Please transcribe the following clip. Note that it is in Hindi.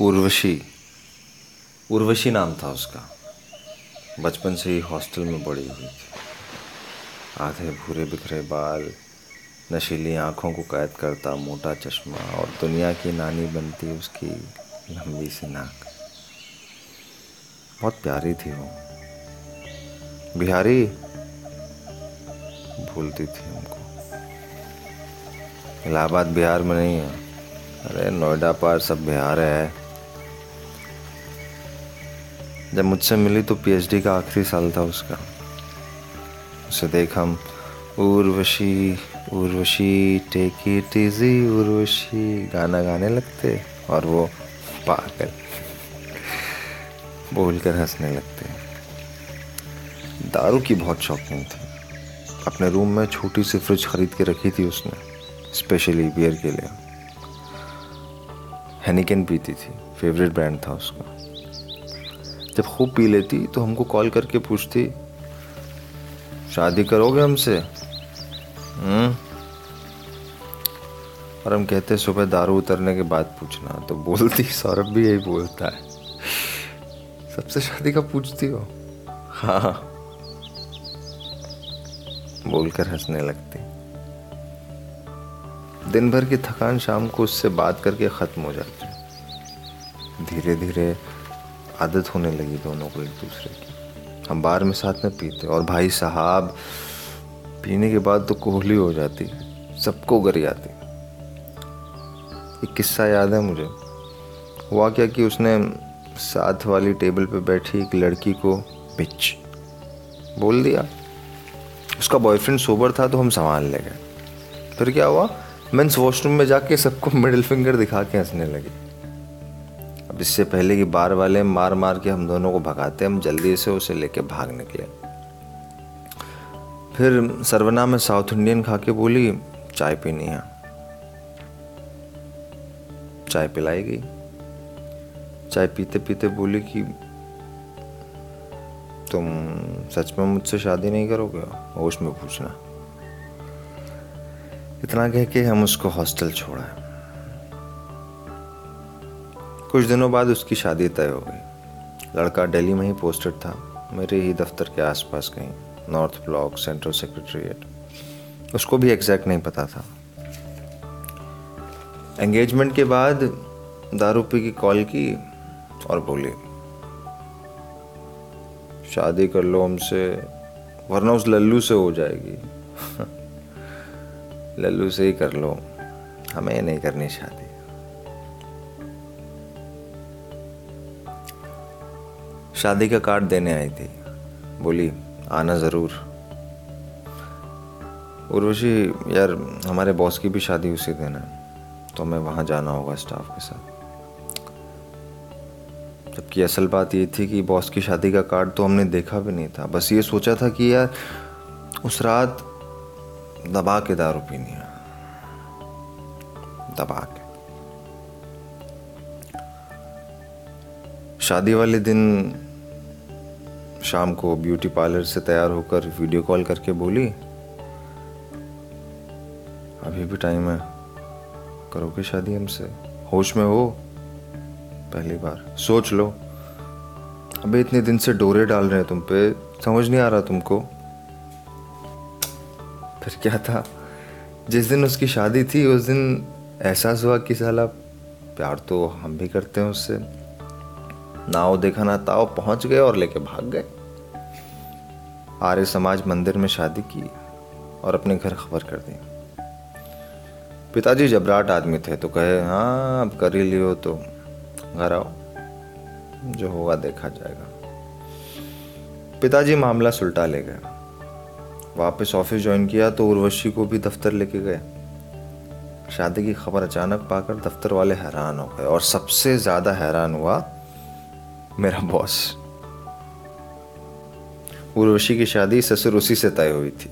उर्वशी उर्वशी नाम था उसका। बचपन से ही हॉस्टल में बड़ी हुई थी। आधे भूरे बिखरे बाल, नशीली आँखों को कैद करता मोटा चश्मा और दुनिया की नानी बनती उसकी लंबी सी नाक। बहुत प्यारी थी वो। बिहारी भूलती थी हमको। इलाहाबाद बिहार में नहीं है। अरे नोएडा पार सब बिहार है। जब मुझसे मिली तो पीएचडी का आखिरी साल था उसका। उसे देख हम, Urvashi Urvashi take it easy Urvashi, गाना गाने लगते और वो पागल, बोलकर हंसने लगते। दारू की बहुत शौकीन थी। अपने रूम में छोटी सी फ्रिज खरीद के रखी थी उसने स्पेशली बियर के लिए। हैनिकन पीती थी फेवरेट ब्रांड था उसका। जब खूब पी लेती तो हमको कॉल करके पूछती, शादी करोगे हमसे? हम्म। और हम कहते, सुबह दारू उतरने के बाद पूछना। तो बोलती, सौरभ भी यही बोलता है। सबसे शादी का पूछती हो? हाँ। बोलकर हंसने लगती। दिन भर की थकान शाम को उससे बात करके ख़त्म हो जाती। धीरे धीरे आदत होने लगी दोनों को एक दूसरे की। हम बार में साथ में पीते और भाई साहब, पीने के बाद तो कोहली हो जाती, सबको गर आती। एक किस्सा याद है मुझे। हुआ क्या कि उसने साथ वाली टेबल पे बैठी एक लड़की को बिच बोल दिया। उसका बॉयफ्रेंड सोबर था तो हम संभाल ले गए। फिर क्या हुआ? मेंस वॉशरूम में जाके सबको मिडिल फिंगर दिखा के हंसने लगे। इससे पहले कि बार वाले मार मार के हम दोनों को भगाते, हम जल्दी से उसे लेके भाग निकले। फिर सरवना में साउथ इंडियन खा के बोली, चाय पीनी है। चाय पिलाई गई। चाय पीते पीते बोली कि, तुम सच में मुझसे शादी नहीं करोगे? होश में पूछना। इतना कह के हम उसको हॉस्टल छोड़ा। कुछ दिनों बाद उसकी शादी तय हो गई। लड़का दिल्ली में ही पोस्टेड था, मेरे ही दफ्तर के आसपास कहीं नॉर्थ ब्लॉक सेंट्रल सेक्रेटरीट उसको भी एग्जैक्ट नहीं पता था। एंगेजमेंट के बाद दारू पी की कॉल की और बोली, शादी कर लो हमसे, वरना उस लल्लू से हो जाएगी। लल्लू से ही कर लो, हमें नहीं करनी शादी। शादी का कार्ड देने आई थी। बोली, आना ज़रूर। उर्वशी, यार, हमारे बॉस की भी शादी उसी दिन है तो हमें वहाँ जाना होगा स्टाफ के साथ। जबकि असल बात ये थी कि बॉस की शादी का कार्ड तो हमने देखा भी नहीं था। बस ये सोचा था कि यार, उस रात दबा के दारू पीनी है। दबा के। शादी वाले दिन शाम को ब्यूटी पार्लर से तैयार होकर वीडियो कॉल करके बोली, अभी भी टाइम है, करोगे शादी हमसे? होश में हो? पहली बार। सोच लो। अबे इतने दिन से डोरे डाल रहे हैं तुम पे, समझ नहीं आ रहा तुमको? फिर क्या था? जिस दिन उसकी शादी थी, उस दिन एहसास हुआ कि साला प्यार तो हम भी करते हैं उससे। ना वो देखा, ना ताव, पहुँच गए और लेके भाग गए। आर्य समाज मंदिर में शादी की और अपने घर खबर कर दी। पिताजी जबराट आदमी थे तो कहे हाँ अब कर ही लियो तो घर आओ, जो होगा देखा जाएगा। पिताजी मामला सुलटा ले गए। वापस ऑफ़िस ज्वाइन किया तो उर्वशी को भी दफ्तर लेके गए। शादी की खबर अचानक पाकर दफ्तर वाले हैरान हो गए और सबसे ज़्यादा हैरान हुआ मेरा बॉस। उर्वशी की शादी ससुर उसी से तय हुई थी।